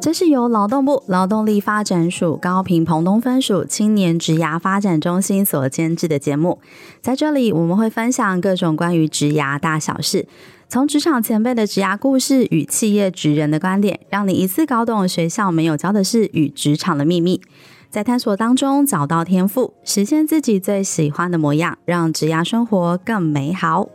这是由劳动部劳动力发展署高屏澎东分署青年职涯发展中心所监制的节目，在这里我们会分享各种关于职涯大小事，从职场前辈的职涯故事与企业职人的观点，让你一次搞懂学校没有教的事与职场的秘密，在探索当中找到天赋，实现自己最喜欢的模样，让职涯生活更美好。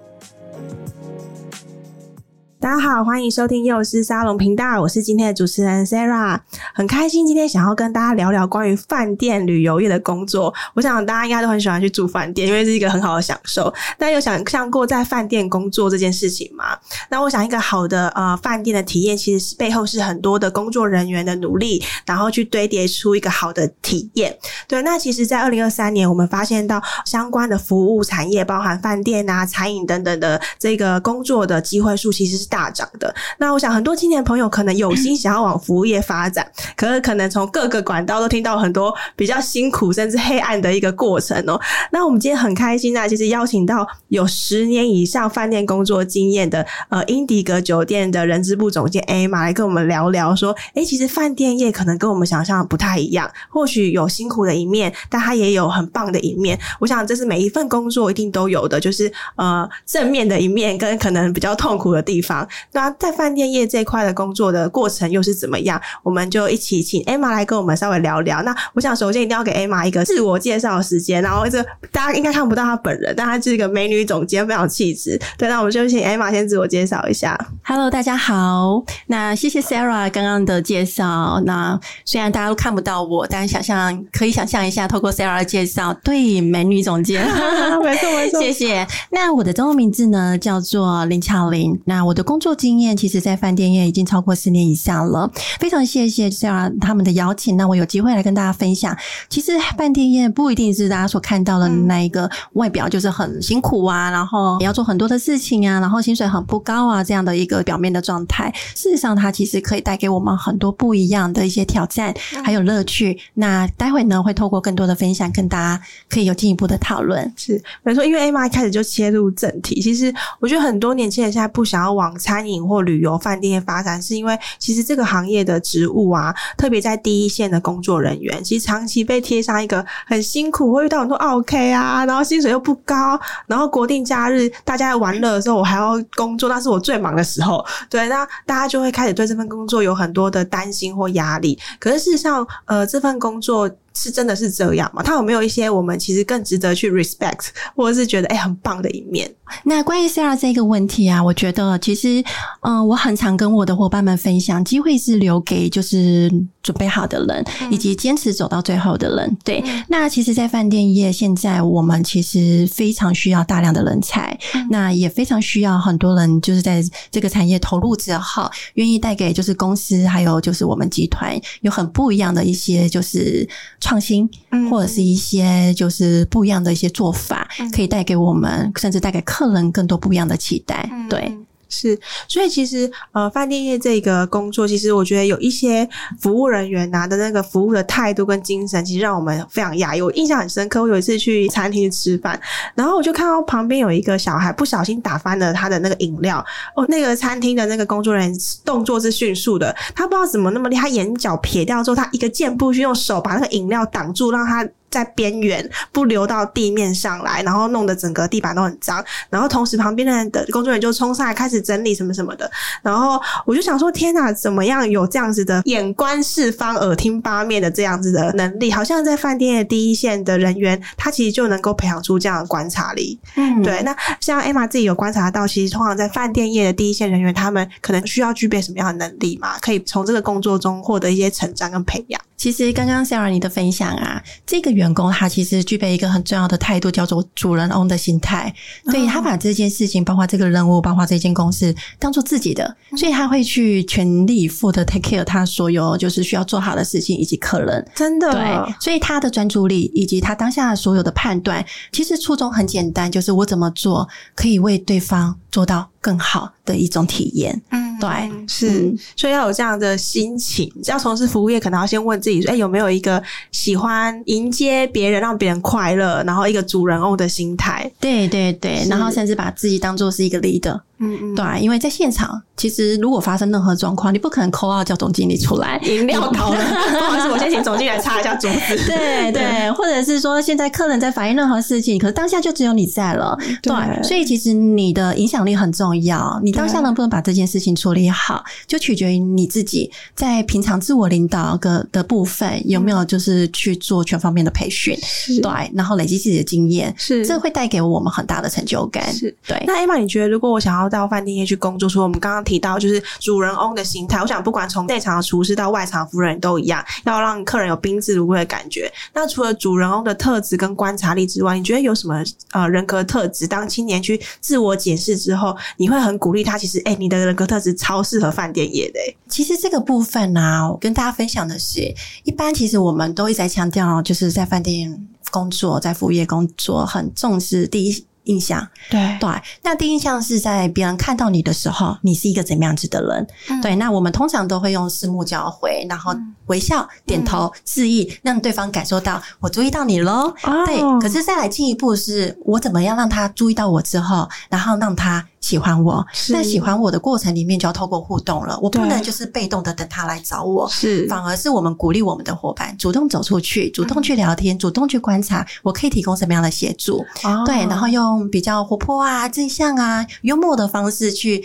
大家好，欢迎收听幼师沙龙频道，我是今天的主持人 Sarah，很开心今天想要跟大家聊聊关于饭店旅游业的工作。我想大家应该都很喜欢去住饭店，因为是一个很好的享受。但有想象过在饭店工作这件事情吗？那我想一个好的呃饭店的体验，其实是背后是很多的工作人员的努力，然后去堆叠出一个好的体验。对，那其实，在二零二三年，我们发现到相关的服务产业，包含饭店啊、餐饮等等的这个工作的机会数，其实是大涨的。那我想很多青年朋友可能有心 想要往服务业发展，可是可能从各个管道都听到很多比较辛苦甚至黑暗的一个过程哦。那我们今天很开心啊，其实邀请到有十年以上饭店工作经验的呃英迪格酒店的人资部总监 Emma 来跟我们聊聊，说，诶，其实饭店业可能跟我们想象的不太一样，或许有辛苦的一面，但它也有很棒的一面。我想这是每一份工作一定都有的，就是呃正面的一面跟可能比较痛苦的地方。那在饭店业这一块的工作的过程又是怎么样？我们就一起请 Emma 来跟我们稍微聊聊。那我想首先一定要给 Emma 一个自我介绍的时间，然后这大家应该看不到她本人，但她是一个美女总监，非常气质。对，那我们就请 Emma 先自我介绍一下。Hello，大家好。那谢谢 Sarah 刚刚的介绍。那虽然大家都看不到我，但想象可以想象一下，透过 Sarah 的介绍，对，美女总监，没错没错，谢谢。那我的中文名字呢叫做林巧玲。那我的工作经验其实，在饭店业已经超过十年以上了，非常谢谢 Sarah 他们的邀请，那我有机会来跟大家分享。其实饭店业不一定是大家所看到的那一个外表，就是很辛苦啊，然后也要做很多的事情啊，然后薪水很不高啊这样的一个表面的状态。事实上，它其实可以带给我们很多不一样的一些挑战，还有乐趣。那待会呢，会透过更多的分享，跟大家可以有进一步的讨论。是没错，因为 Emma 一开始就切入正题。其实我觉得很多年轻人现在不想要往餐饮或旅游饭店发展，是因为其实这个行业的职务啊，特别在第一线的工作人员，其实长期被贴上一个很辛苦，会遇到很多 OK 啊，然后薪水又不高，然后国定假日大家玩乐的时候，我还要工作，那是我最忙的时候。对，那大家就会开始对这份工作有很多的担心或压力。可是事实上，呃，这份工作。是真的是这样吗？他有没有一些我们其实更值得去 respect，或者是觉得哎、欸、很棒的一面？那关于 Sarah 这个问题啊，我觉得其实，嗯、呃，我很常跟我的伙伴们分享，机会是留给就是准备好的人，嗯、以及坚持走到最后的人。对，嗯、那其实，在饭店业现在，我们其实非常需要大量的人才，嗯、那也非常需要很多人，就是在这个产业投入之后，愿意带给就是公司，还有就是我们集团有很不一样的一些就是。创新，或者是一些就是不一样的一些做法，可以带给我们，甚至带给客人更多不一样的期待。对。是，所以其实呃，饭店业这个工作，其实我觉得有一些服务人员拿的那个服务的态度跟精神，其实让我们非常讶异。我印象很深刻，我有一次去餐厅吃饭，然后我就看到旁边有一个小孩不小心打翻了他的那个饮料。哦，那个餐厅的那个工作人员动作是迅速的，他不知道怎么那么厉害，眼角撇掉之后，他一个箭步去用手把那个饮料挡住，让他。在边缘不流到地面上来，然后弄得整个地板都很脏，然后同时旁边的人的工作人员就冲上来开始整理什么什么的，然后我就想说天哪，怎么样有这样子的眼观四方、耳听八面的这样子的能力？好像在饭店的第一线的人员，他其实就能够培养出这样的观察力。嗯，对。那像 Emma 自己有观察到，其实通常在饭店业的第一线人员，他们可能需要具备什么样的能力嘛？可以从这个工作中获得一些成长跟培养。其实刚刚 Sarah 你的分享啊，这个员工他其实具备一个很重要的态度，叫做主人翁的心态。所以他把这件事情，包括这个任务，包括这间公司，当做自己的，所以他会去全力以赴的 take care 他所有就是需要做好的事情以及客人。真的，对，所以他的专注力以及他当下所有的判断，其实初衷很简单，就是我怎么做可以为对方做到更好的一种体验。嗯。对，是，嗯、所以要有这样的心情。要从事服务业，可能要先问自己说：哎、欸，有没有一个喜欢迎接别人、让别人快乐，然后一个主人翁的心态？对对对，然后甚至把自己当做是一个 leader。嗯嗯，对，因为在现场，其实如果发生任何状况，你不可能 call out 叫总经理出来，饮料倒了，请总经理来擦一下桌子。对对，或者是说现在客人在反映任何事情，可是当下就只有你在了，对，对，所以其实你的影响力很重要。你当下能不能把这件事情处理好，就取决于你自己在平常自我领导的的部分有没有就是去做全方面的培训，对，然后累积自己的经验，是这会带给我们很大的成就感。是对。那 Emma，你觉得如果我想要到饭店业去工作，说我们刚刚提到就是主人翁的心态，我想不管从内场的厨师到外场的服务人都一样，要让客人有宾至如归的感觉。那除了主人翁的特质跟观察力之外，你觉得有什么呃人格特质？当青年去自我解释之后，你会很鼓励他。其实，哎、你的人格特质超适合饭店业的、欸。其实这个部分呢、啊，跟大家分享的是，一般其实我们都一直在强调，就是在饭店工作，在服务业工作，很重视第一。印象对对，那第一印象是在别人看到你的时候，你是一个怎么样子的人？嗯、对，那我们通常都会用四目交汇，然后微笑、点头、示意，嗯、让对方感受到我注意到你喽。哦、对，可是再来进一步是，我怎么样让他注意到我之后，然后让他。喜欢我，在喜欢我的过程里面就要透过互动了。我不能就是被动的等他来找我，是反而是我们鼓励我们的伙伴主动走出去，主动去聊天，主动去观察，我可以提供什么样的协助？哦对，然后用用比较活泼啊、正向啊、幽默的方式去。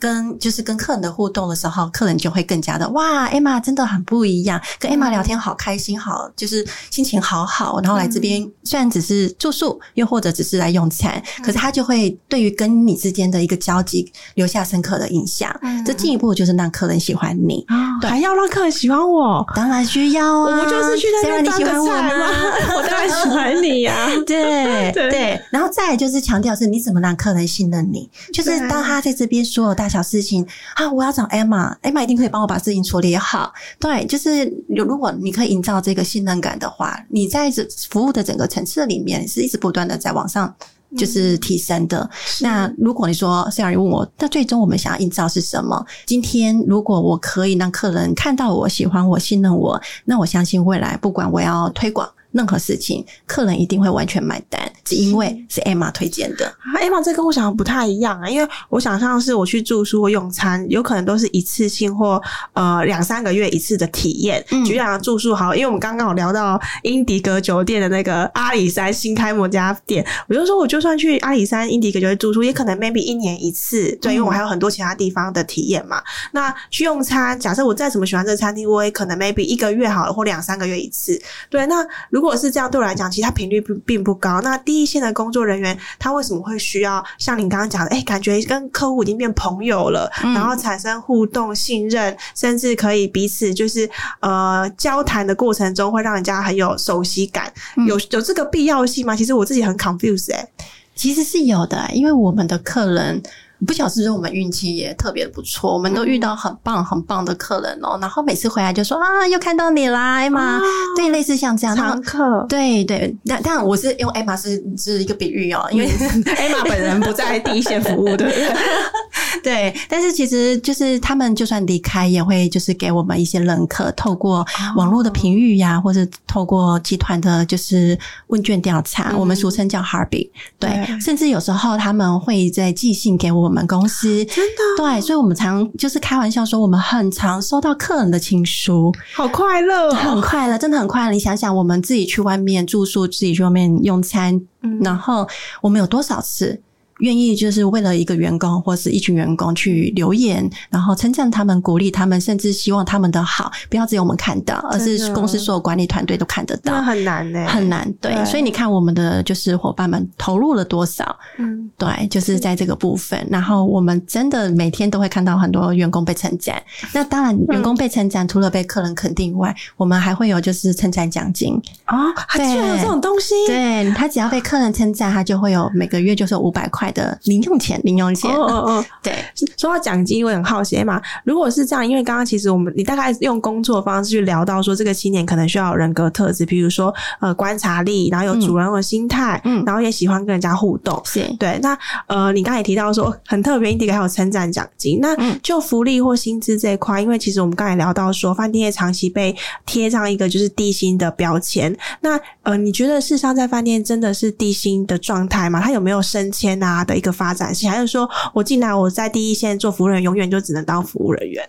跟就是跟客人的互动的时候，客人就会更加的哇，Emma 真的很不一样，跟 Emma 聊天好开心，好就是心情好好，然后来这边虽然只是住宿，又或者只是来用餐，可是他就会对于跟你之间的一个交集留下深刻的印象。这进一步就是让客人喜欢你，对，还要让客人喜欢我，当然需要啊，我不就是去那边当个菜吗？我当然喜欢你呀，对 对，然后再来就是强调是你怎么让客人信任你，就是当他在这边所有大。小事情啊，我要找 Emma，Emma 一定可以帮我把事情处理好。对，就是如果你可以营造这个信任感的话，你在这服务的整个层次里面是一直不断的在往上就是提升的。嗯、那如果你说 Sarah 问我，那最终我们想要营造是什么？今天如果我可以让客人看到我喜欢我、信任我，那我相信未来不管我要推广。任何事情，客人一定会完全买单，只因为是 Emma 推荐的。啊，Emma 这跟我想的不太一样啊，因为我想象是我去住宿或用餐，有可能都是一次性或呃两三个月一次的体验。嗯，举例住宿好，因为我们刚刚有聊到英迪格酒店的那个阿里山新开幕家店，我就说我就算去阿里山英迪格酒店住宿，也可能 maybe 一年一次，对，因为我还有很多其他地方的体验嘛。嗯、那去用餐，假设我再怎么喜欢这个餐厅，我也可能 maybe 一个月好了，或两三个月一次。对，那如果是这样，对我来讲，其实它频率并并不高。那第一线的工作人员，他为什么会需要像你刚刚讲的，哎，感觉跟客户已经变朋友了，嗯、然后产生互动、信任，甚至可以彼此就是呃交谈的过程中，会让人家很有熟悉感。嗯、有有这个必要性吗？其实我自己很 confused 哎、欸，其实是有的，因为我们的客人。不晓得是不是我们运气也特别不错，我们都遇到很棒很棒的客人哦。然后每次回来就说啊，又看到你啦，Emma。对，类似像这样常客。对对，但但我是用 Emma 是是一个比喻哦，因为 Emma 本人不在第一线服务的。对，但是其实就是他们就算离开，也会就是给我们一些认可，透过网络的评语呀，或者透过集团的就是问卷调查，我们俗称叫 Heartbeat。对，甚至有时候他们会在寄信给我。我们公司真的对，所以我们常就是开玩笑说，我们很常收到客人的情书，好快乐哦，很快乐，真的很快乐。你想想，我们自己去外面住宿，自己去外面用餐，嗯，然后我们有多少次？愿意就是为了一个员工或是一群员工去留言，然后称赞他们、鼓励他们，甚至希望他们的好，不要只有我们看到，而是公司所有管理团队都看得到。那很难呢、欸，很难。对，对所以你看我们的就是伙伴们投入了多少？嗯，对，就是在这个部分。然后我们真的每天都会看到很多员工被称赞。那当然，员工被称赞，除了被客人肯定外，我们还会有就是称赞奖金啊，还居然有这种东西？对，他只要被客人称赞，他就会有每个月就是五百块。块的零用钱，零用钱。哦哦哦，对。说到奖金，我很好奇嘛。如果是这样，因为刚刚其实我们你大概用工作方式去聊到说，这个青年可能需要有人格特质，比如说呃观察力，然后有主人的心态，嗯，然后也喜欢跟人家互动。是对。那呃，你刚才也提到说很特别，第一点还有称赞奖金。那就福利或薪资这一块，因为其实我们刚才聊到说，饭店业长期被贴上一个就是低薪的标签。那呃，你觉得事实上在饭店真的是低薪的状态吗？它有没有升迁啊的一个发展性？还是说我进来我在第一线做服务人员，永远就只能当服务人员？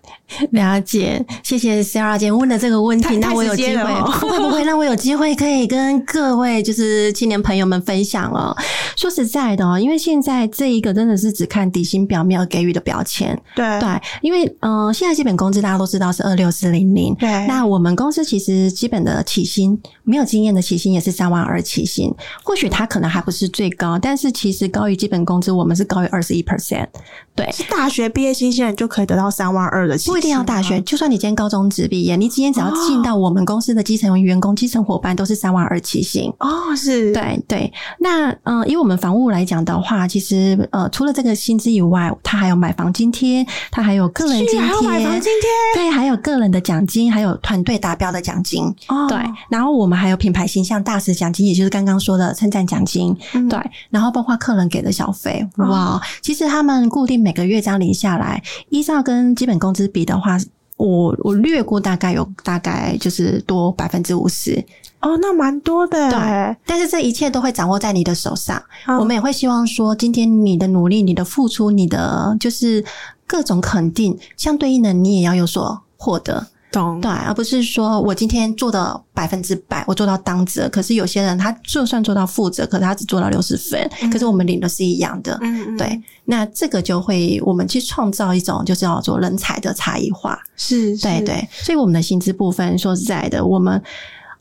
了解，谢谢 Sarah 姐问的这个问题。那我有机会，不会不会，让我有机会可以跟各位就是青年朋友们分享哦。说实在的哦，因为现在这一个真的是只看底薪表面而给予的标签。对对，因为嗯、呃，现在基本工资大家都知道是二六四零零。对，那我们公司其实基本的起薪没有经验的起薪也是三万二起薪，或许它可能还不是最高，但是其实高于基本工资，我们是高于二十一 percent。对，是大学毕业新鲜人就可以得到三万二的，不一定要大学，就算你今天高中职毕业，你今天只要进到我们公司的基层员工、哦、基层伙伴，都是三万二起薪。哦，是，对对。那嗯、呃，以我们房务来讲的话，其实呃，除了这个薪资以外，他还有买房津贴，他还有个人津贴，还有买房津贴，对，还有个人的奖金，还有团队达标的奖金。哦，对。然后我们还有品牌形象大使奖金，也就是刚刚说的称赞奖金。嗯、对。然后包括客人给的小费，哇，哦、其实他们固定每个月这样领下来，依照跟基本工资比的话，我我略估大概有大概就是多百分之五十。哦，那蛮多的。对，但是这一切都会掌握在你的手上。哦、我们也会希望说，今天你的努力、你的付出、你的就是各种肯定，相对应的你也要有所获得。懂。对，而不是说我今天做到百分之百，我做到当责，可是有些人他就算做到负责，可是他只做到六十分，嗯、可是我们领的是一样的。嗯嗯。对，那这个就会我们去创造一种就是叫做人才的差异化。是，是，对对。所以我们的薪资部分，说实在的，我们。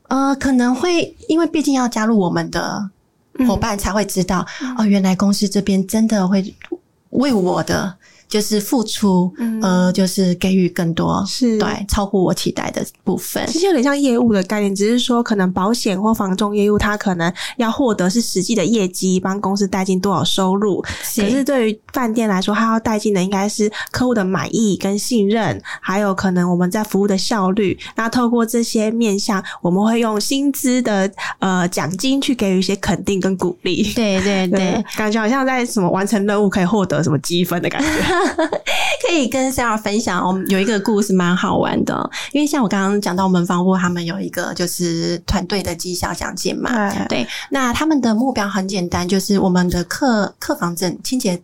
呃，可能会因为毕竟要加入我们的伙伴才会知道，嗯、哦，原来公司这边真的会为我的。就是付出，嗯、呃，就是给予更多，是对超乎我期待的部分。其实有点像业务的概念，只是说可能保险或房仲业务，它可能要获得是实际的业绩，帮公司带进多少收入。是可是对于饭店来说，它要带进的应该是客户的满意跟信任，还有可能我们在服务的效率。那透过这些面向，我们会用薪资的呃奖金去给予一些肯定跟鼓励。对对对，对 感觉好像在什么完成任务可以获得什么积分的感觉。可以跟 Sarah 分享，我们有一个故事蛮好玩的。因为像我刚刚讲到，我们房屋他们有一个就是团队的绩效奖金嘛，对，对，那他们的目标很简单，就是我们的客客房证清洁。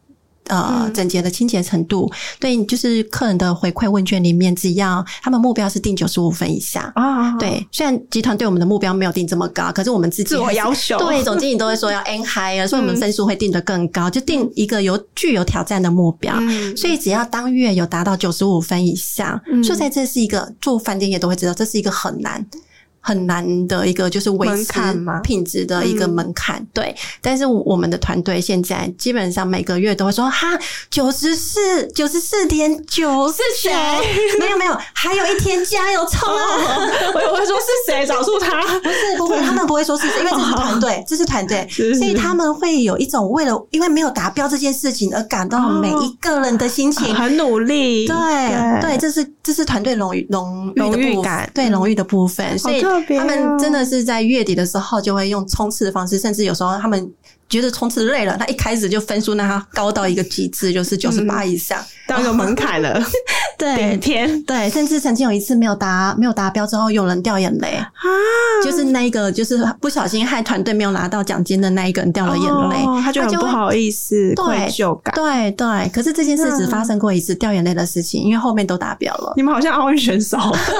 呃，整洁的清洁程度，嗯、对，就是客人的回馈问卷里面，只要他们目标是定九十五分以下啊。对，虽然集团对我们的目标没有定这么高，可是我们自己自我要求，对，总经理都会说要 aim higher，所以我们分数会定得更高，就定一个有具有挑战的目标。嗯、所以只要当月有达到九十五分以上，所以在这是一个做饭店业都会知道，这是一个很难。很难的一个就是维持品质的一个门槛，嗯、对。但是我们的团队现在基本上每个月都会说哈，九十四九十四点九是谁？没有没有，还有一天加油冲啊！我也会说是谁找出他？不是不会，他们不会说是谁，因为这是团队，这是团队，所以他们会有一种为了因为没有达标这件事情而感到每一个人的心情很努力。对对，这是这是团队荣誉荣荣誉感，对荣誉的部分，所以。他们真的是在月底的时候就会用冲刺的方式，甚至有时候他们觉得冲刺累了，他一开始就分数让他高到一个极致，就是九十八以上，到一个门槛了。对，天，对，甚至曾经有一次没有达没有达标之后，有人掉眼泪。啊，就是那一个就是不小心害团队没有拿到奖金的那一个人掉了眼泪，他就很不好意思，愧疚感。对对，可是这件事只发生过一次掉眼泪的事情，因为后面都达标了。你们好像奥运选手，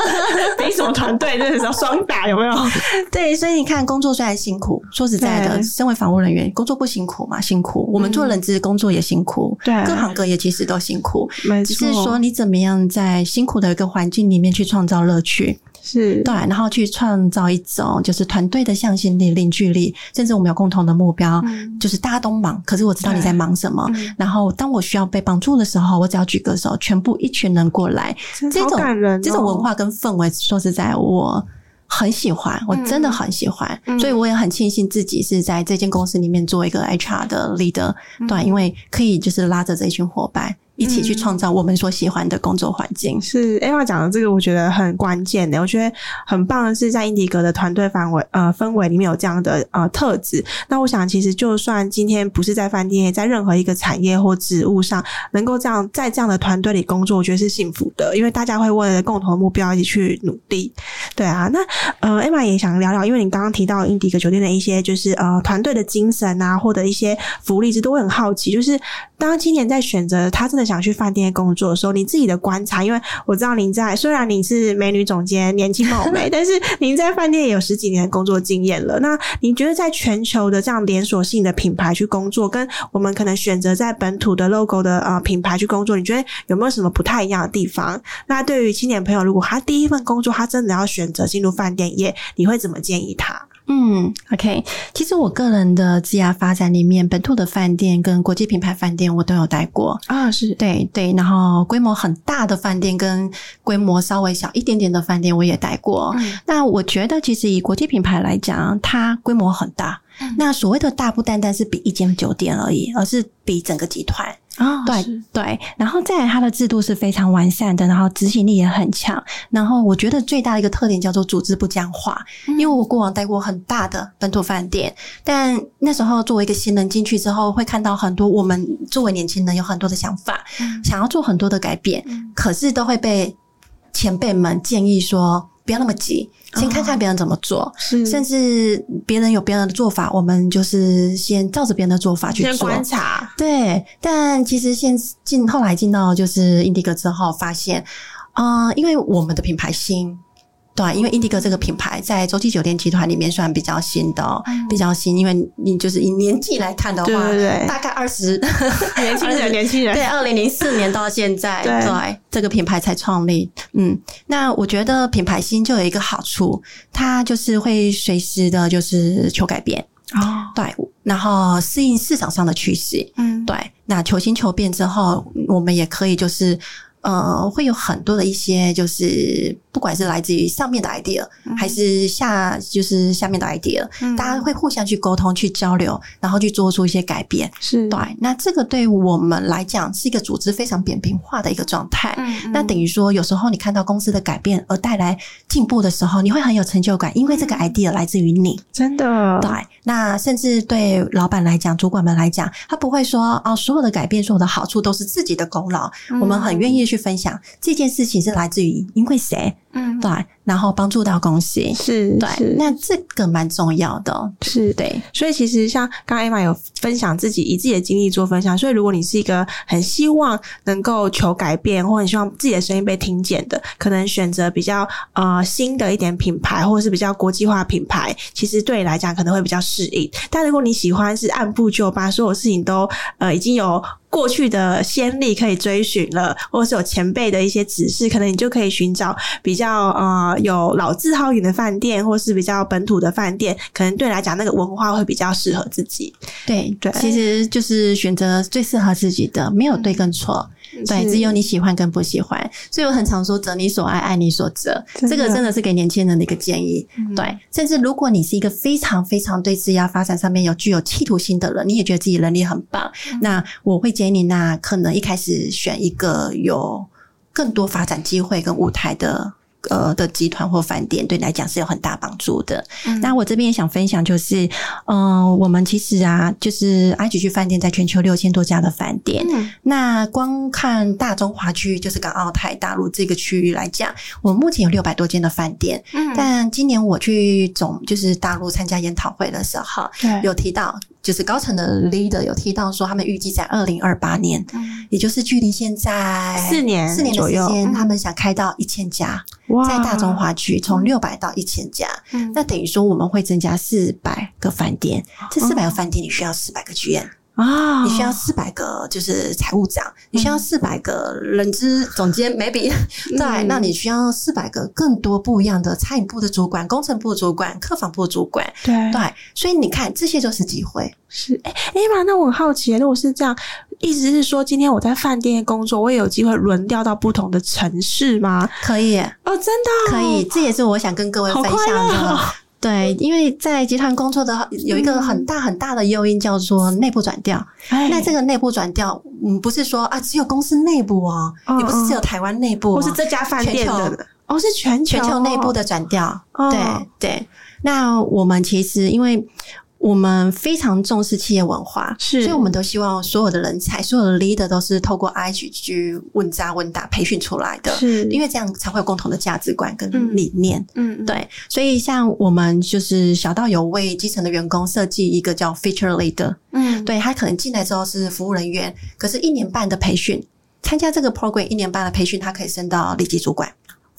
比什么团队，真的是要双打，有没有？对，所以你看，工作虽然辛苦，说实在的，身为防务人员，工作不辛苦嘛？辛苦，我们做人资工作也辛苦，对，各行各业其实都辛苦，没错。只是说你怎么样。在辛苦的一个环境里面去创造乐趣，是。对，然后去创造一种就是团队的向心力、凝聚力，甚至我们有共同的目标，嗯、就是大家都忙，可是我知道你在忙什么。嗯、然后当我需要被帮助的时候，我只要举个手，全部一群人过来，这种这种文化跟氛围，说实在，我很喜欢，我真的很喜欢，嗯、所以我也很庆幸自己是在这间公司里面做一个 HR 的 leader，、嗯、对，因为可以就是拉着这一群伙伴。一起去创造我们所喜欢的工作环境。是 Eva 讲的这个，我觉得很关键的。我觉得很棒的是，在英迪格的团队范围呃氛围里面有这样的呃特质。那我想，其实就算今天不是在饭店，在任何一个产业或职务上，能够这样在这样的团队里工作，我觉得是幸福的，因为大家会为了共同的目标一起去努力。对啊，那呃 Eva 也想聊聊，因为你刚刚提到英迪格酒店的一些就是呃团队的精神啊，或者一些福利，其实都会很好奇，就是当今年在选择他真的。想去饭店工作的时候，你自己的观察，因为我知道您在，虽然你是美女总监，年轻貌美，但是您在饭店也有十几年的工作经验了。那您觉得在全球的这样连锁性的品牌去工作，跟我们可能选择在本土的 logo 的呃品牌去工作，你觉得有没有什么不太一样的地方？那对于青年朋友，如果他第一份工作他真的要选择进入饭店业，你会怎么建议他？嗯，OK，其实我个人的职涯发展里面，本土的饭店跟国际品牌饭店我都有待过啊，是对对，然后规模很大的饭店跟规模稍微小一点点的饭店我也待过。嗯，那我觉得其实以国际品牌来讲，它规模很大。嗯，那所谓的大不单单是比一间酒店而已，而是比整个集团。啊、哦，对对，然后再来，它的制度是非常完善的，然后执行力也很强。然后我觉得最大的一个特点叫做组织不僵化，嗯、因为我过往待过很大的本土饭店，但那时候作为一个新人进去之后，会看到很多我们作为年轻人有很多的想法，嗯、想要做很多的改变，嗯、可是都会被前辈们建议说。不要那么急，先看看别人怎么做，甚至别人有别人的做法，我们就是先照着别人的做法去做，先观察。对，但其实现进后来进到就是英迪格之后，发现，啊、呃，因为我们的品牌新。对，因为英迪格这个品牌在洲际酒店集团里面算比较新的，哦，嗯、比较新。因为你就是以年纪来看的话，对对对大概 二十年轻人，年轻人，对，二零零四年到现在，对，对这个品牌才创立。嗯，那我觉得品牌新就有一个好处，它就是会随时的，就是求改变哦，对，然后适应市场上的趋势。嗯，对，那求新求变之后，我们也可以就是。呃，会有很多的一些，就是不管是来自于上面的 idea，嗯、还是下就是下面的 idea，、嗯、大家会互相去沟通、去交流，然后去做出一些改变。是对，那这个对我们来讲是一个组织非常扁平化的一个状态。嗯嗯、那等于说，有时候你看到公司的改变而带来进步的时候，你会很有成就感，因为这个 idea 来自于你。真的，对。那甚至对老板来讲、主管们来讲，他不会说哦，所有的改变、所有的好处都是自己的功劳。嗯、我们很愿意去。去分享这件事情是来自于因为谁？嗯，对，然后帮助到公司，是对，是那这个蛮重要的，是对。所以其实像刚刚 Eva 有分享自己以自己的经历做分享，所以如果你是一个很希望能够求改变，或很希望自己的声音被听见的，可能选择比较呃新的一点品牌，或者是比较国际化品牌，其实对你来讲可能会比较适应。但如果你喜欢是按部就班，所有事情都呃已经有过去的先例可以追寻了，或者是有前辈的一些指示，可能你就可以寻找比较。比有老字号一点的饭店，或是比较本土的饭店，可能对你来讲那个文化会比较适合自己。对对，其实就是选择最适合自己的，没有对跟错。嗯、对，只有你喜欢跟不喜欢。所以我很常说“择你所爱，爱你所择”，这个真的是给年轻人的一个建议。嗯、对，甚至如果你是一个非常非常对职业发展上面有具有企图心的人，你也觉得自己能力很棒，嗯、那我会建议你，那可能一开始选一个有更多发展机会跟舞台的。呃的集团或饭店对你来讲是有很大帮助的。嗯、那我这边也想分享，就是，嗯、呃，我们其实啊，就是埃及区饭店在全球六千多家的饭店。嗯、那光看大中华区，就是港澳台大陆这个区域来讲，我们目前有六百多间的饭店。嗯，但今年我去总就是大陆参加研讨会的时候，有提到。就是高层的 leader 有提到说，他们预计在二零二八年，嗯、也就是距离现在四年四年的时间，嗯、他们想开到一千家，在大中华区从六百到一千家，嗯、那等于说我们会增加四百个饭店，嗯、这四百个饭店你需要四百个剧院。啊，你需要四百个就是财务长，你需要四百个人资总监，maybe 对，那你需要四百个更多不一样的餐饮部的主管、工程部主管、客房部主管，对。对，所以你看这些就是机会。是，哎，Emma，那我很好奇，如果是这样，意思是说今天我在饭店工作，我也有机会轮调到不同的城市吗？可以。哦，真的可以，这也是我想跟各位分享的。对，因为在集团工作的有一个很大很大的诱因叫做内部转调。嗯、那这个内部转调，嗯，不是说啊只有公司内部哦，也不是只有台湾内部，不是这家饭店的，哦，是全球。全球内部的转调。哦、对对，那我们其实因为。我们非常重视企业文化，是，所以我们都希望所有的人才，所有的 leader 都是透过 IHG 问答问答培训出来的，是，因为这样才会有共同的价值观跟理念，嗯，嗯。对，所以像我们就是小到有为基层的员工设计一个叫 Feature Leader，嗯，对，他可能进来之后是服务人员，可是一年半的培训，参加这个 program 一年半的培训，他可以升到立级主管。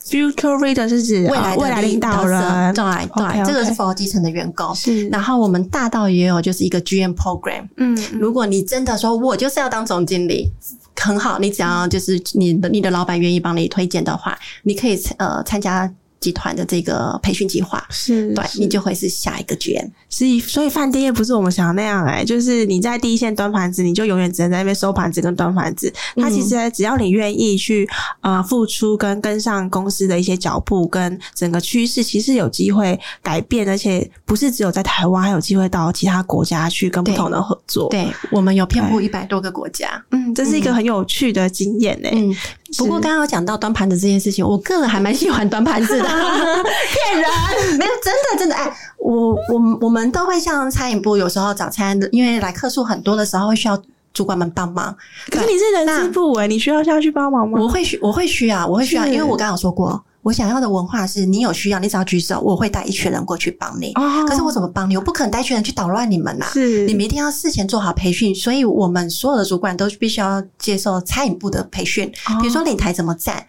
Future Leader 是指未来的领导人，对对，这个是 for 基层的员工。是，然后我们大到也有就是一个 GM program。嗯，如果你真的说我就是要当总经理，很好，你只要就是你的你的老板愿意帮你推荐的话，你可以呃参加。集团的这个培训计划是对，你就会是下一个 GM。所以，所以饭店业不是我们想的那样哎、欸，就是你在第一线端盘子，你就永远只能在那边收盘子跟端盘子。它其实只要你愿意去呃付出跟跟上公司的一些脚步跟整个趋势，其实有机会改变，而且不是只有在台湾，还有机会到其他国家去跟不同的合作。对，对我们有遍布一百多个国家，嗯，这是一个很有趣的经验哎、欸。嗯，不过刚刚有讲到端盘子这件事情，我个人还蛮喜欢端盘子的。骗人，没有真的真的哎，我我我们都会像餐饮部有时候早餐的，因为来客数很多的时候会需要主管们帮忙。可是你是人事部哎，你需要下去帮忙吗？我会需我会需要我会需要，因为我刚刚有说过，我想要的文化是你有需要，你只要举手，我会带一群人过去帮你。哦，可是我怎么帮你？我不可能带一群人去捣乱你们呐。是，你们一定要事前做好培训，所以我们所有的主管都必须要接受餐饮部的培训，比如说领台怎么站。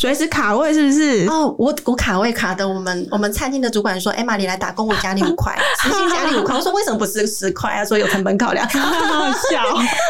随时卡位是不是？哦，我我卡位卡的，我们我们餐厅的主管说：“哎妈，你来打工，我加你五块，时薪加你五块。”我说：“为什么不是十块啊？”说有成本考量，好好笑，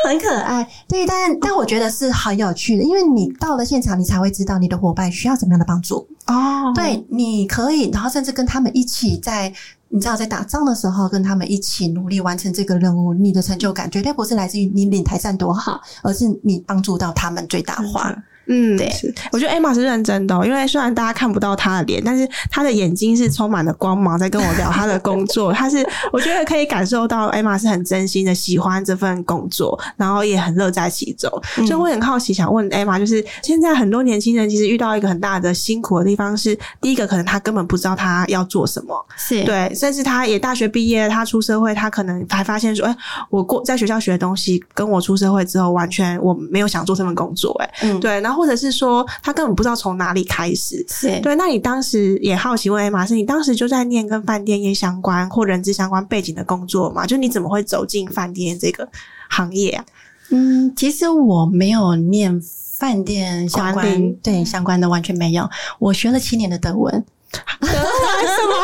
很可爱。对，但但我觉得是很有趣的，因为你到了现场，你才会知道你的伙伴需要怎么样的帮助哦。对，你可以，然后甚至跟他们一起在，你知道，在打仗的时候，跟他们一起努力完成这个任务，你的成就感绝对不是来自于你领台站多好，而是你帮助到他们最大化。嗯，对，是，我觉得 Emma 是认真的哦，因为虽然大家看不到她的脸，但是她的眼睛是充满了光芒，在跟我聊她的工作。她是，我觉得可以感受到 Emma 是很真心的喜欢这份工作，然后也很乐在其中。所以我很好奇，想问 Emma，就是现在很多年轻人其实遇到一个很大的辛苦的地方是，第一个可能他根本不知道他要做什么，是对，甚至他也大学毕业，他出社会，他可能还发现说，哎，我过在学校学的东西，跟我出社会之后完全我没有想做这份工作，哎，嗯，对，然后或者是说。他根本不知道从哪里开始，是对。那你当时也好奇问 Emma，是你当时就在念跟饭店业相关或人资相关背景的工作吗？就你怎么会走进饭店这个行业啊？嗯，其实我没有念饭店相关，对相关的完全没有。我学了七年的德文，德文什么？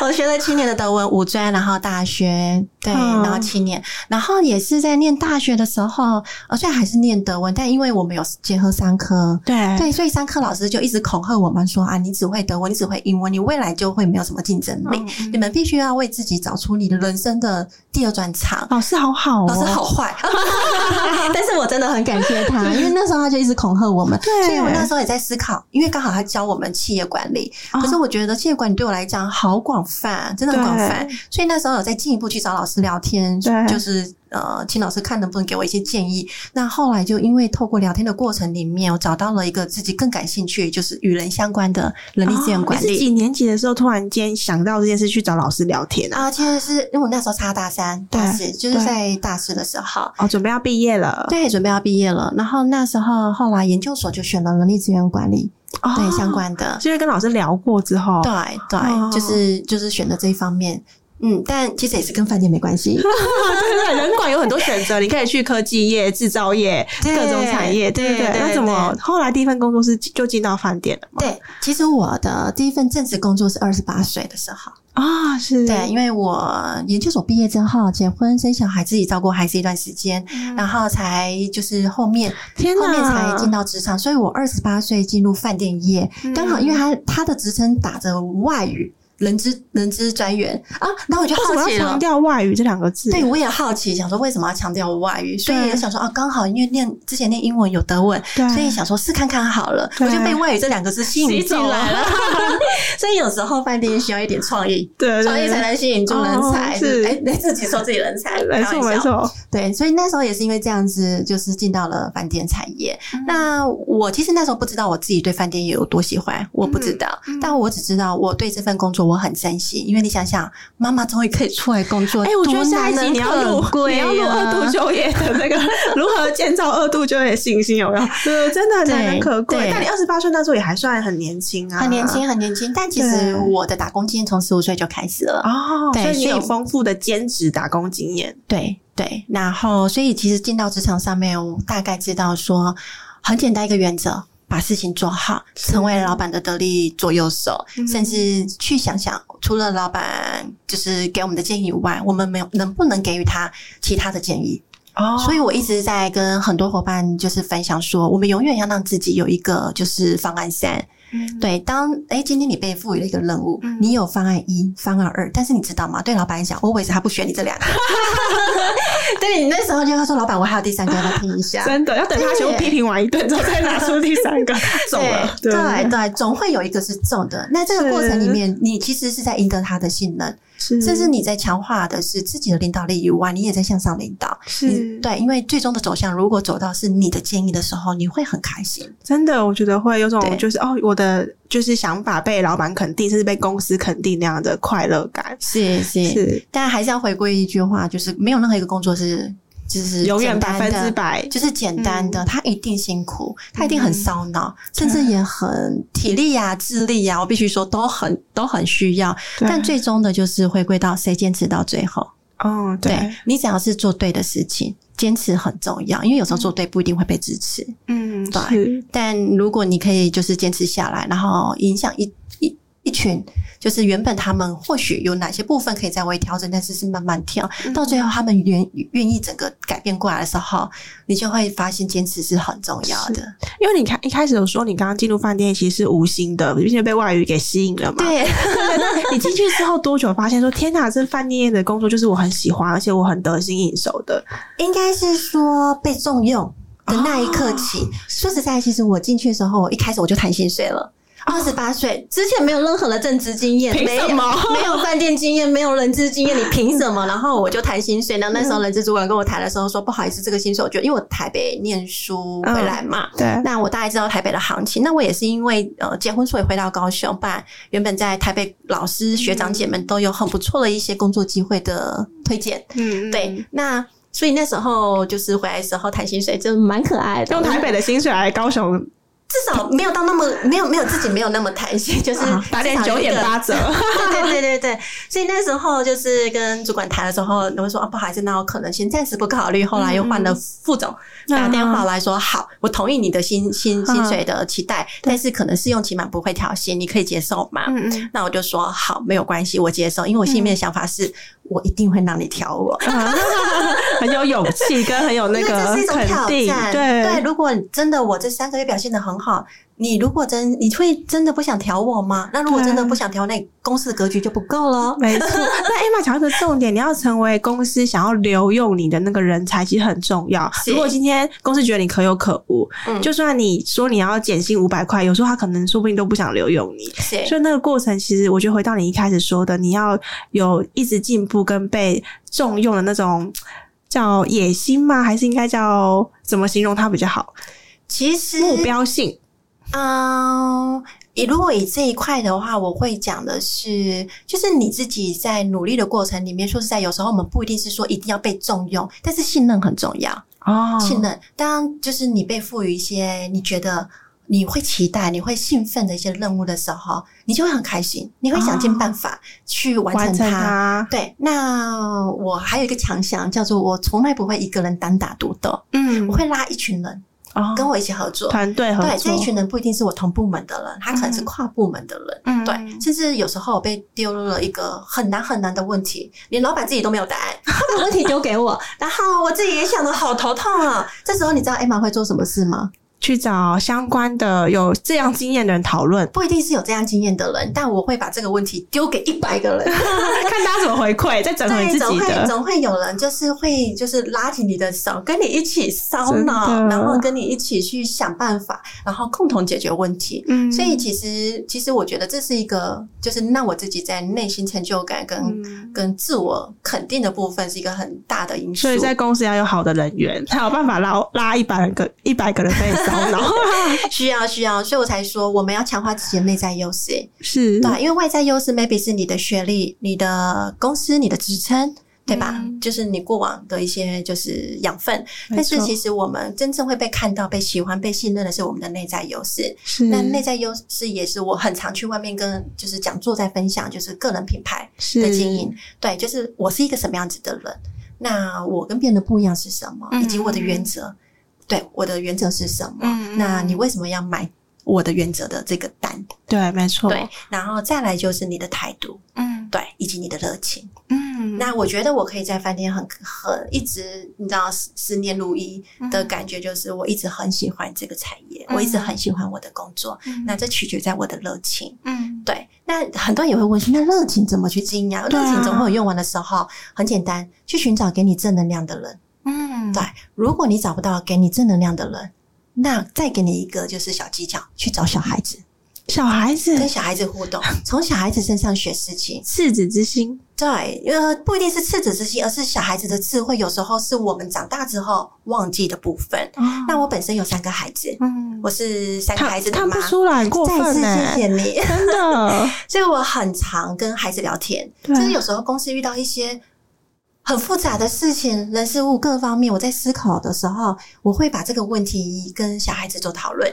我学了七年的德文，五专，然后大学，对，嗯、然后七年，然后也是在念大学的时候，虽然还是念德文，但因为我们有结合三科，对对，所以三科老师就一直恐吓我们说啊，你只会德文，你只会英文，你未来就会没有什么竞争力，嗯、你们必须要为自己找出你的人生的第二专长。老师好好、哦，老师好坏 但是我真的很感谢他，因为那时候他就一直恐吓我们，对，所以我那时候也在思考，因为刚好他教我们企业管理，可是我觉得企业管理对我来讲好广。泛真的很广泛，所以那时候有再进一步去找老师聊天，就是呃，请老师看能不能给我一些建议。那后来就因为透过聊天的过程里面，我找到了一个自己更感兴趣，就是与人相关的人力资源管理。几年级的时候突然间想到这件事去找老师聊天啊？啊，其实是因为我那时候差大三，大四就是在大四的时候哦，准备要毕业了，对，准备要毕业了。然后那时候后来研究所就选了人力资源管理。哦、对，相关的，因为跟老师聊过之后，对对，哦、就是就是选择这一方面，嗯，但其实也是跟饭店没关系。对对，人管有很多选择，你可以去科技业、制造业、各种产业，对对对。那怎么后来第一份工作是就进到饭店了吗？对，其实我的第一份正职工作是二十八岁的时候。啊、哦，是对，因为我研究所毕业之后结婚生小孩，自己照顾孩子一段时间，嗯、然后才就是后面后面才进到职场，所以我二十八岁进入饭店业，嗯、刚好因为他他的职称打着外语。人资人资专员啊，然后我就好奇了，强调外语这两个字。对，我也好奇，想说为什么要强调外语？所以也想说啊，刚好因为念之前念英文有德文，所以想说试看看好了。我就被外语这两个字吸引进来了。所以有时候饭店需要一点创意，对，创意才能吸引住人才。是，哎，你自己说自己人才，没错没错。对，所以那时候也是因为这样子，就是进到了饭店产业。那我其实那时候不知道我自己对饭店业有多喜欢，我不知道，但我只知道我对这份工作我很珍惜。因为你想想，妈妈终于可以出来工作，哎，我觉得下一集你要录，你要录二度就业的那个 如何建造二度就业信心，有没有？对，真的很难能可贵。但你二十八岁那时候也还算很年轻啊，很年轻，很年轻。但其实我的打工经验从十五岁就开始了哦，所以你有丰富的兼职打工经验。对对，然后所以其实进到职场上面，我大概知道说，很简单一个原则。把事情做好，成为老板的得力左右手，嗯、甚至去想想，除了老板就是给我们的建议以外，我们没有能不能给予他其他的建议？哦，所以我一直在跟很多伙伴就是分享说，我们永远要让自己有一个就是方案三。嗯、对，当诶今天你被赋予了一个任务，嗯、你有方案一、方案二，但是你知道吗？对老板来讲，我为什么他不选你这两个？对，你那时候就要说，老板，我还有第三个，要他听一下。真的要等他全部批评完一顿之后，再拿出第三个 中了。对对对，总会有一个是中的。那这个过程里面，你其实是在赢得他的信任。是，甚至你在强化的是自己的领导力以外，你也在向上领导。是，对，因为最终的走向，如果走到是你的建议的时候，你会很开心。真的，我觉得会有种就是哦，我的就是想法被老板肯定，甚至被公司肯定那样的快乐感。是是是，但还是要回归一句话，就是没有任何一个工作是。就是永远百分之百，就是简单的，他一定辛苦，他一定很烧脑，甚至也很体力呀、智力呀，我必须说都很都很需要。但最终的就是回归到谁坚持到最后。哦，对，你只要是做对的事情，坚持很重要，因为有时候做对不一定会被支持。嗯，对。但如果你可以就是坚持下来，然后影响一群。就是原本他们或许有哪些部分可以再微调整，但是是慢慢调，到最后他们愿愿意整个改变过来的时候，你就会发现坚持是很重要的。因为你看一开始有说你刚刚进入饭店其实是无心的，并且被外语给吸引了嘛。对。你进去之后多久发现说天哪，这饭店业的工作就是我很喜欢，而且我很得心应手的？应该是说被重用的那一刻起。哦、说实在，其实我进去的时候，一开始我就谈薪水了。二十八岁之前没有任何的正职经验，凭什么？没有饭店经验，没有人资经验，你凭什么？然后我就谈薪水。那那时候人资主管跟我谈的时候说：“不好意思，这个薪水，我觉得因为我台北念书回来嘛，对，那我大概知道台北的行情。那我也是因为呃结婚所以回到高雄办，原本在台北老师学长姐们都有很不错的一些工作机会的推荐，嗯，对，那所以那时候就是回来的时候谈薪水，就蛮可爱的，用台北的薪水来高雄。”至少没有到那么没有没有自己没有那么弹性，就是打点九点八折。对对对对对，所以那时候就是跟主管谈的时候，我会说啊，不好意思，那我可能先暂时不考虑。后来又换了副总打电话来说，好，我同意你的薪薪薪水的期待，但是可能试用期满不会调薪，你可以接受吗？嗯嗯，那我就说好，没有关系，我接受，因为我心里面的想法是。我一定会让你挑我，很有勇气跟很有那个肯定。对对，如果真的我这三个月表现的很好。你如果真你会真的不想调我吗？那如果真的不想调，那公司的格局就不够了。没错，那 Emma 讲一个重点，你要成为公司想要留用你的那个人才，其实很重要。如果今天公司觉得你可有可无，嗯、就算你说你要减薪五百块，有时候他可能说不定都不想留用你。所以那个过程，其实我觉得回到你一开始说的，你要有一直进步跟被重用的那种叫野心吗？还是应该叫怎么形容它比较好？其实目标性。嗯，以如果以这一块的话，我会讲的是，就是你自己在努力的过程里面，说实在，有时候我们不一定是说一定要被重用，但是信任很重要哦。信任，当就是你被赋予一些你觉得你会期待、你会兴奋的一些任务的时候，你就会很开心，你会想尽办法去完成它。哦、完成它。对，那我还有一个强项，叫做我从来不会一个人单打独斗，嗯，我会拉一群人。哦，跟我一起合作，团队合作。对，这一群人不一定是我同部门的人，他可能是跨部门的人。嗯，对，甚至有时候我被丢入了一个很难很难的问题，连老板自己都没有答案，把问题丢给我，然后我自己也想的好头痛啊。这时候你知道 Emma 会做什么事吗？去找相关的有这样经验的人讨论，不一定是有这样经验的人，但我会把这个问题丢给一百个人，看大家怎么回馈，再整合你自己的。总会总会有人就是会就是拉起你的手，跟你一起烧脑，然后跟你一起去想办法，然后共同解决问题。嗯，所以其实其实我觉得这是一个就是让我自己在内心成就感跟、嗯、跟自我肯定的部分是一个很大的因素。所以在公司要有好的人员，才有办法拉拉一百个一百个人 可以。需要需要，所以我才说我们要强化自己的内在优势，是对，因为外在优势 maybe 是你的学历、你的公司、你的职称，对吧？嗯、就是你过往的一些就是养分。但是其实我们真正会被看到、被喜欢、被信任的是我们的内在优势。是，那内在优势也是我很常去外面跟就是讲座在分享，就是个人品牌的经营。对，就是我是一个什么样子的人，那我跟别人的不一样是什么，以及我的原则。嗯对，我的原则是什么？嗯，那你为什么要买我的原则的这个单？对，没错。对，然后再来就是你的态度，嗯，对，以及你的热情，嗯。那我觉得我可以在饭店很很一直，你知道十十年如一的感觉，就是我一直很喜欢这个产业，嗯，我一直很喜欢我的工作。嗯，那这取决在我的热情，嗯，对。那很多人也会问说，那热情怎么去经营？热情总会有用完的时候。很简单，去寻找给你正能量的人。嗯，对。如果你找不到给你正能量的人，那再给你一个就是小技巧，去找小孩子。小孩子跟小孩子互动，从小孩子身上学事情，赤子之心。对，呃，不一定是赤子之心，而是小孩子的智慧，有时候是我们长大之后忘记的部分。哦、那我本身有三个孩子，嗯，我是三个孩子的妈，看不出来，过分再次谢谢你，真的。所以我很常跟孩子聊天，就是有时候公司遇到一些。很复杂的事情，人事物各方面，我在思考的时候，我会把这个问题跟小孩子做讨论，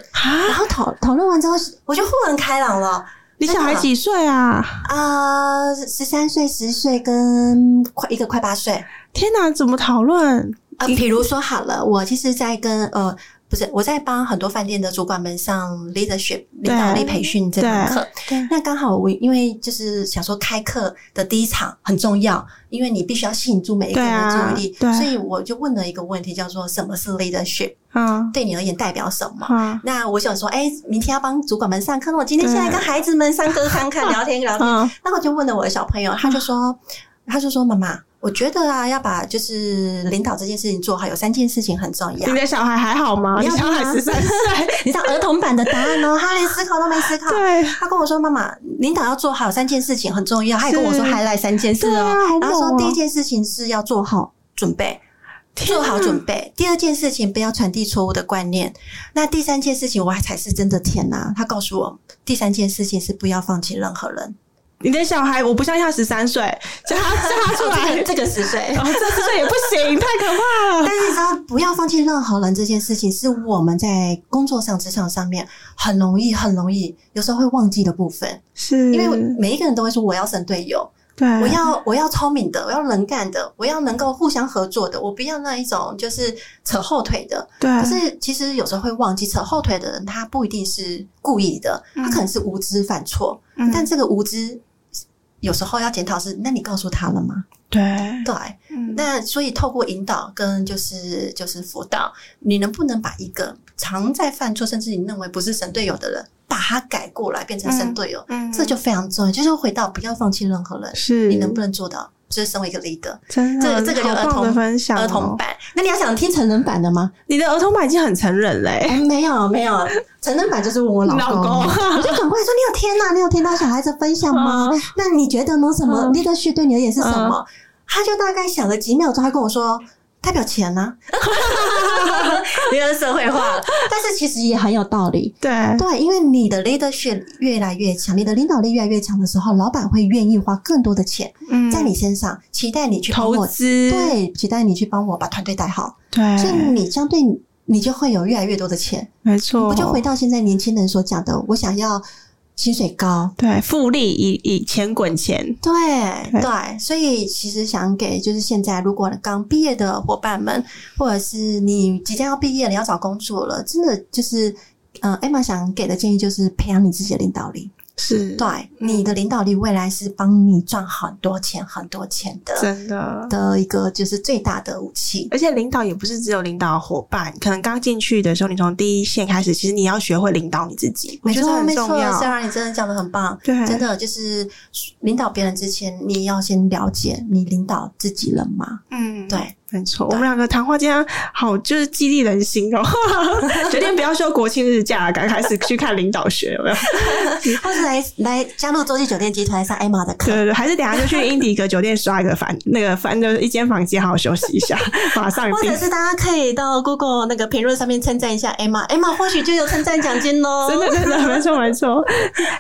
然后讨讨论完之后，我就豁然开朗了。你小孩几岁啊？啊，十三岁、十岁跟快一个快八岁。天哪，怎么讨论？呃，比如说好了，我其实在跟呃。不是，我在帮很多饭店的主管们上 leadership 领导力培训这堂课。那刚好我因为就是想说开课的第一场很重要，因为你必须要吸引住每一个人的注意力，所以我就问了一个问题，叫做什么是 leadership？嗯，对你而言代表什么？嗯，那我想说，哎，明天要帮主管们上课，那我今天先来跟孩子们上课看看，聊天聊天。那我就问了我的小朋友，他就说，他就说，妈妈。我觉得啊，要把就是领导这件事情做好，有三件事情很重要。你的小孩还好吗？你小孩十三岁，你知道儿童版的答案哦，他连思考都没思考。对，他跟我说：“妈妈，领导要做好三件事情很重要。”他也跟我说：“还来三件事哦。”然后说第一件事情是要做好准备，做好准备。第二件事情不要传递错误的观念。那第三件事情我还才是真的天哪！他告诉我，第三件事情是不要放弃任何人。你的小孩，我不相信他十三岁，叫他叫他出来，这个十岁，这十岁也不行，太可怕了。但是你知道，不要放弃任何人这件事情，是我们在工作上、职场上面很容易、很容易，有时候会忘记的部分。是，因为每一个人都会说，我要省队友，对，我要我要聪明的，我要能干的，我要能够互相合作的，我不要那一种就是扯后腿的。对，可是其实有时候会忘记，扯后腿的人他不一定是故意的，他可能是无知犯错，嗯，但这个无知。有时候要检讨是，那你告诉他了吗？对对，嗯，那所以透过引导跟就是就是辅导，你能不能把一个常在犯错，甚至你认为不是神队友的人，把他改过来变成神队友？嗯，这就非常重要，就是回到不要放弃任何人，是你能不能做到？就是身为一个 leader，真的，这个这个儿童的分享，儿童版。那你要想听成人版的吗？你的儿童版已经很成人嘞。没有没有，成人版就是问我老公，我就 赶快说：你有听啊？你有听到小孩子分享吗？那你觉得呢？什么 leadership 对你而言是什么？他就大概想了几秒钟，他跟我说。代表钱呢？因为社会化了，但是其实也很有道理。对对，因为你的 leadership 越来越强，你的领导力越来越强的时候，老板会愿意花更多的钱在你身上，期待你去投资，对，期待你去帮我把团队带好。对，所以你相对你就会有越来越多的钱。没错，不就回到现在年轻人所讲的，我想要。薪水高，对，复利以以钱滚钱，对对。对，所以其实想给就是现在如果刚毕业的伙伴们，或者是你即将要毕业了，要找工作了，真的就是，呃，Emma 想给的建议就是培养你自己的领导力。是对，你的领导力未来是帮你赚很多钱、很多钱的，真的的一个就是最大的武器。而且领导也不是只有领导伙伴，可能刚进去的时候，你从第一线开始，其实你要学会领导你自己，我觉得很重要。虽然你真的讲的很棒，对，真的就是领导别人之前，你要先了解你领导自己了吗？嗯，对。没错，我们两个谈话间好就是激励人心哦，决定不要休国庆日假，赶快开始去看领导学，有没有？或是来来加入洲际酒店集团上 Emma 的课，对对对，还是等下就去英迪格酒店刷一个房，那个房就是一间房间，好好休息一下，马上。或者是大家可以到 Google 那个评论上面称赞一下 Emma，Emma 或许就有称赞奖金喽。真的真的，没错没错。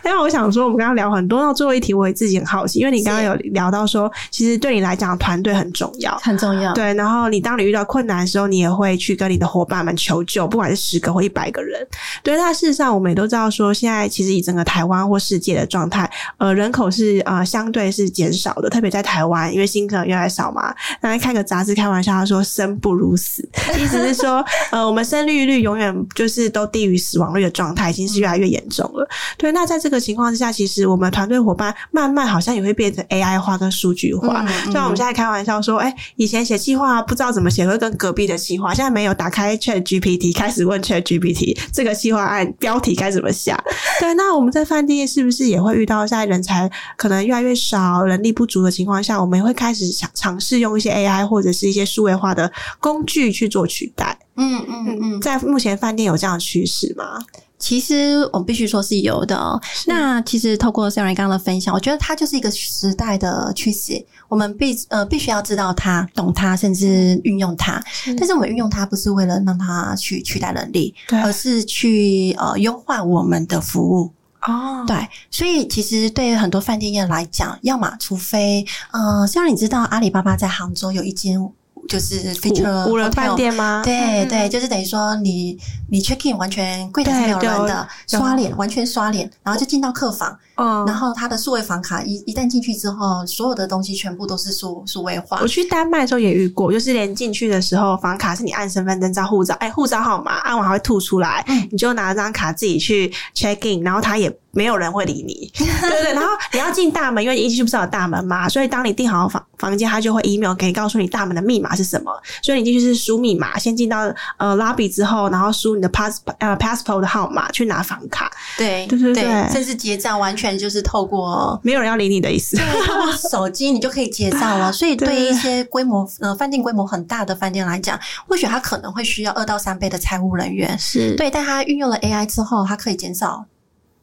因为我想说，我们刚刚聊很多，到最后一题，我也自己很好奇，因为你刚刚有聊到说，其实对你来讲，团队很重要，很重要，对。然后你当你遇到困难的时候，你也会去跟你的伙伴们求救，不管是十个或一百个人。对，那事实上我们也都知道说，现在其实以整个台湾或世界的状态，呃，人口是呃相对是减少的，特别在台湾，因为新客越来越少嘛。那来看个杂志开玩笑，他说生不如死，意思是说，呃，我们生育率永远就是都低于死亡率的状态，已经是越来越严重了。对，那在这个情况之下，其实我们团队伙伴慢慢好像也会变成 AI 化跟数据化。嗯嗯、像我们现在开玩笑说，哎、欸，以前写计划不知道怎么写。会跟隔壁的企划，现在没有打开 Chat GPT，开始问 Chat GPT 这个企划案标题该怎么下？对，那我们在饭店是不是也会遇到在人才可能越来越少、人力不足的情况下，我们也会开始想尝试用一些 AI 或者是一些数位化的工具去做取代？嗯嗯嗯，在目前饭店有这样的趋势吗？其实我们必须说是有的哦。那其实透过 Sarah 刚刚的分享，我觉得它就是一个时代的趋势。我们必呃必须要知道它、懂它，甚至运用它。但是我们运用它不是为了让它去取代人力，而是去呃优化我们的服务。哦，对。所以其实对于很多饭店业来讲，要么除非呃，Sarah 你知道阿里巴巴在杭州有一间。就是 feature 无人饭店吗？对对，就是等于说你你 check in 完全柜台是没有人的，刷脸完全刷脸，然后就进到客房。嗯，然后他的数位房卡一一旦进去之后，所有的东西全部都是数数位化。我去丹麦的时候也遇过，就是连进去的时候，房卡是你按身份证照、护照，哎，护照号码按完还会吐出来，嗯，你就拿张卡自己去 check in，然后他也没有人会理你，对对对。然后你要进大门，因为你一进去不是有大门嘛，所以当你订好房房间，他就会 email 给你告诉你大门的密码是什么，所以你进去是输密码，先进到呃 lobby 之后，然后输你的 pass 呃 passport 的号码去拿房卡，对对对对，甚至结账完全就是透过没有人要理你的意思，透过手机你就可以结账了。所以对于一些规模呃饭店规模很大的饭店来讲，或许他可能会需要二到三倍的财务人员，是。对，但他运用了 AI 之后，它可以减少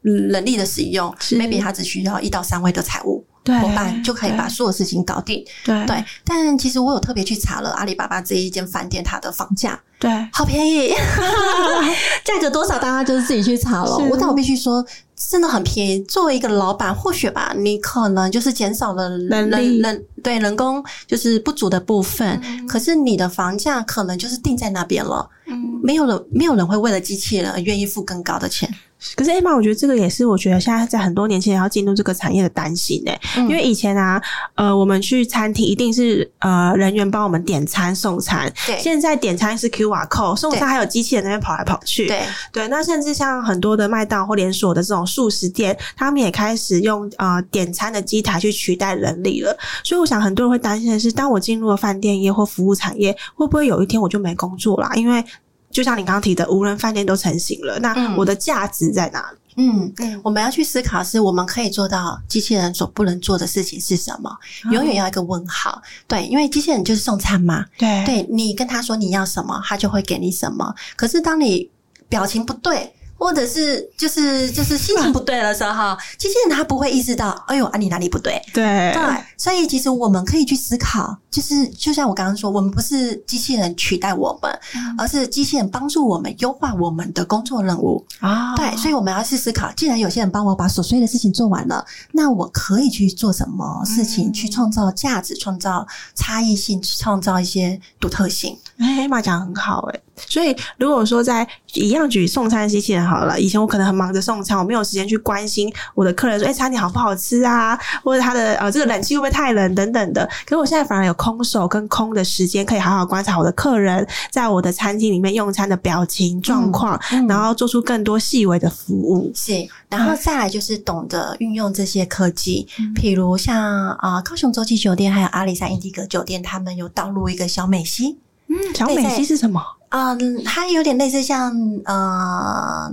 人力的使用，maybe 他只需要一到三位的财务。伙伴就可以把所有事情搞定。对对，但其实我有特别去查了阿里巴巴这一间饭店它的房价，对，好便宜，价格多少大家就是自己去查了。我但我必须说，真的很便宜。作为一个老板，或许吧，你可能就是减少了人人人对人工就是不足的部分，嗯、可是你的房价可能就是定在那边了。嗯，没有人没有人会为了机器人而愿意付更高的钱。可是 Emma，我觉得这个也是我觉得现在在很多年轻人要进入这个产业的担心诶、欸，嗯、因为以前啊，呃，我们去餐厅一定是呃人员帮我们点餐送餐，对，现在点餐是 QR code，送餐还有机器人在那边跑来跑去，对对。那甚至像很多的麦当或连锁的这种素食店，他们也开始用呃点餐的机台去取代人力了。所以我想很多人会担心的是，当我进入了饭店业或服务产业，会不会有一天我就没工作啦？因为就像你刚刚提的，无人饭店都成型了，那我的价值在哪里？嗯嗯，我们要去思考的是，我们可以做到机器人所不能做的事情是什么？永远要一个问号。对，因为机器人就是送餐嘛。对，对你跟他说你要什么，他就会给你什么。可是当你表情不对，或者是就是就是心情不对的时候，机器人他不会意识到，哎呦啊，你哪里不对？对对，所以其实我们可以去思考，就是就像我刚刚说，我们不是机器人取代我们，嗯、而是机器人帮助我们优化我们的工作任务啊。对，所以我们要去思考，既然有些人帮我把琐碎的事情做完了，那我可以去做什么事情，嗯、去创造价值，创造差异性，创造一些独特性。哎，Emma 讲得很好，哎。所以，如果说在一样举送餐机器人好了，以前我可能很忙着送餐，我没有时间去关心我的客人说，哎、欸，餐点好不好吃啊，或者他的呃这个冷气会不会太冷等等的。可是我现在反而有空手跟空的时间，可以好好观察我的客人在我的餐厅里面用餐的表情状况，嗯嗯、然后做出更多细微的服务。是，然后再来就是懂得运用这些科技，嗯、譬如像啊、呃、高雄洲际酒店还有阿里山英迪格酒店，他们有导入一个小美西。嗯，小美西是什么？嗯，它有点类似像呃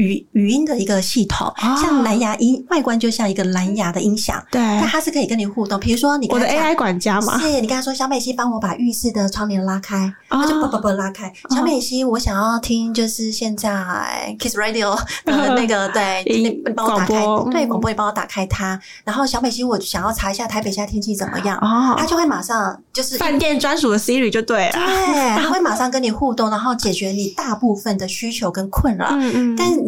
语语音的一个系统，哦、像蓝牙音，外观就像一个蓝牙的音响。对，但它是可以跟你互动。比如说你，我的 AI 管家嘛，是你跟他说小美西帮我把浴室的窗帘拉开，它、哦、就啵啵啵拉开。哦、小美西，我想要听就是现在 Kiss Radio 的 那个对，你帮我打开，播对，广播也帮我打开它。然后小美西，我想要查一下台北现在天气怎么样，哦，它就会马上就是饭店专属的 Siri 就对了，对，它会马上跟你互动。然后解决你大部分的需求跟困扰，嗯嗯，但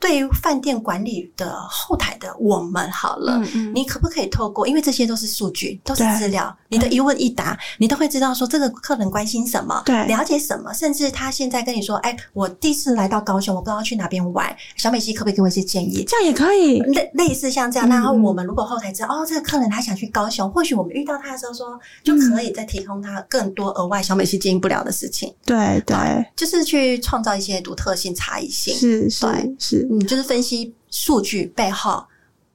对于饭店管理的后台的我们好了，嗯嗯，你可不可以透过？因为这些都是数据，都是资料，你的一问一答，你都会知道说这个客人关心什么，对，了解什么，甚至他现在跟你说，哎，我第一次来到高雄，我不知道去哪边玩，小美西可不可以给我一些建议？这样也可以，类类似像这样。然后我们如果后台知道，哦，这个客人他想去高雄，或许我们遇到他的时候说，就可以再提供他更多额外小美西建议不了的事情。对对，就是去创造一些独特性、差异性。是是是，嗯，就是分析。数据背后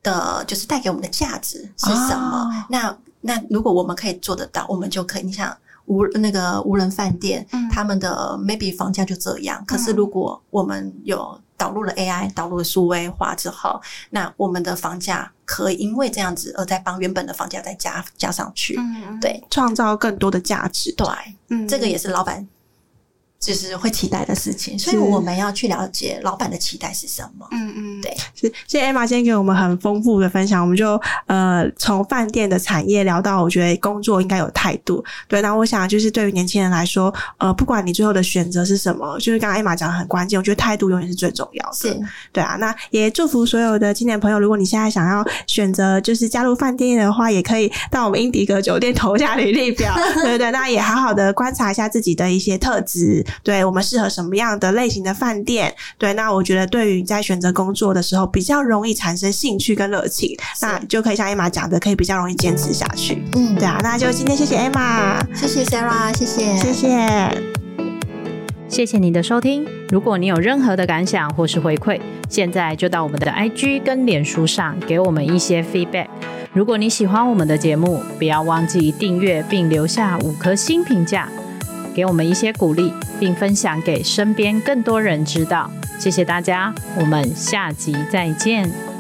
的，就是带给我们的价值是什么？哦、那那如果我们可以做得到，我们就可以。你想无那个无人饭店，嗯、他们的 maybe 房价就这样。可是如果我们有导入了 AI，导入了数位化之后，那我们的房价可以因为这样子而再帮原本的房价再加加上去。嗯，对，创造更多的价值。对，嗯，这个也是老板。就是会期待的事情，所以我们要去了解老板的期待是什么。嗯嗯，对。是谢谢 Emma 今天给我们很丰富的分享，我们就呃从饭店的产业聊到，我觉得工作应该有态度。对，那我想就是对于年轻人来说，呃，不管你最后的选择是什么，就是刚刚 Emma 讲的很关键，我觉得态度永远是最重要的。是，对啊。那也祝福所有的青年朋友，如果你现在想要选择就是加入饭店的话，也可以到我们英迪格酒店投下履历表。对 对对，那也好好的观察一下自己的一些特质。对，我们适合什么样的类型的饭店？对，那我觉得对于你在选择工作的时候，比较容易产生兴趣跟热情，那就可以像 Emma 讲的，可以比较容易坚持下去。嗯，对啊，那就今天谢谢 Emma，谢谢 Sarah，谢谢，谢谢，谢谢你的收听。如果你有任何的感想或是回馈，现在就到我们的 IG 跟脸书上给我们一些 feedback。如果你喜欢我们的节目，不要忘记订阅并留下五颗星评价。给我们一些鼓励，并分享给身边更多人知道。谢谢大家，我们下集再见。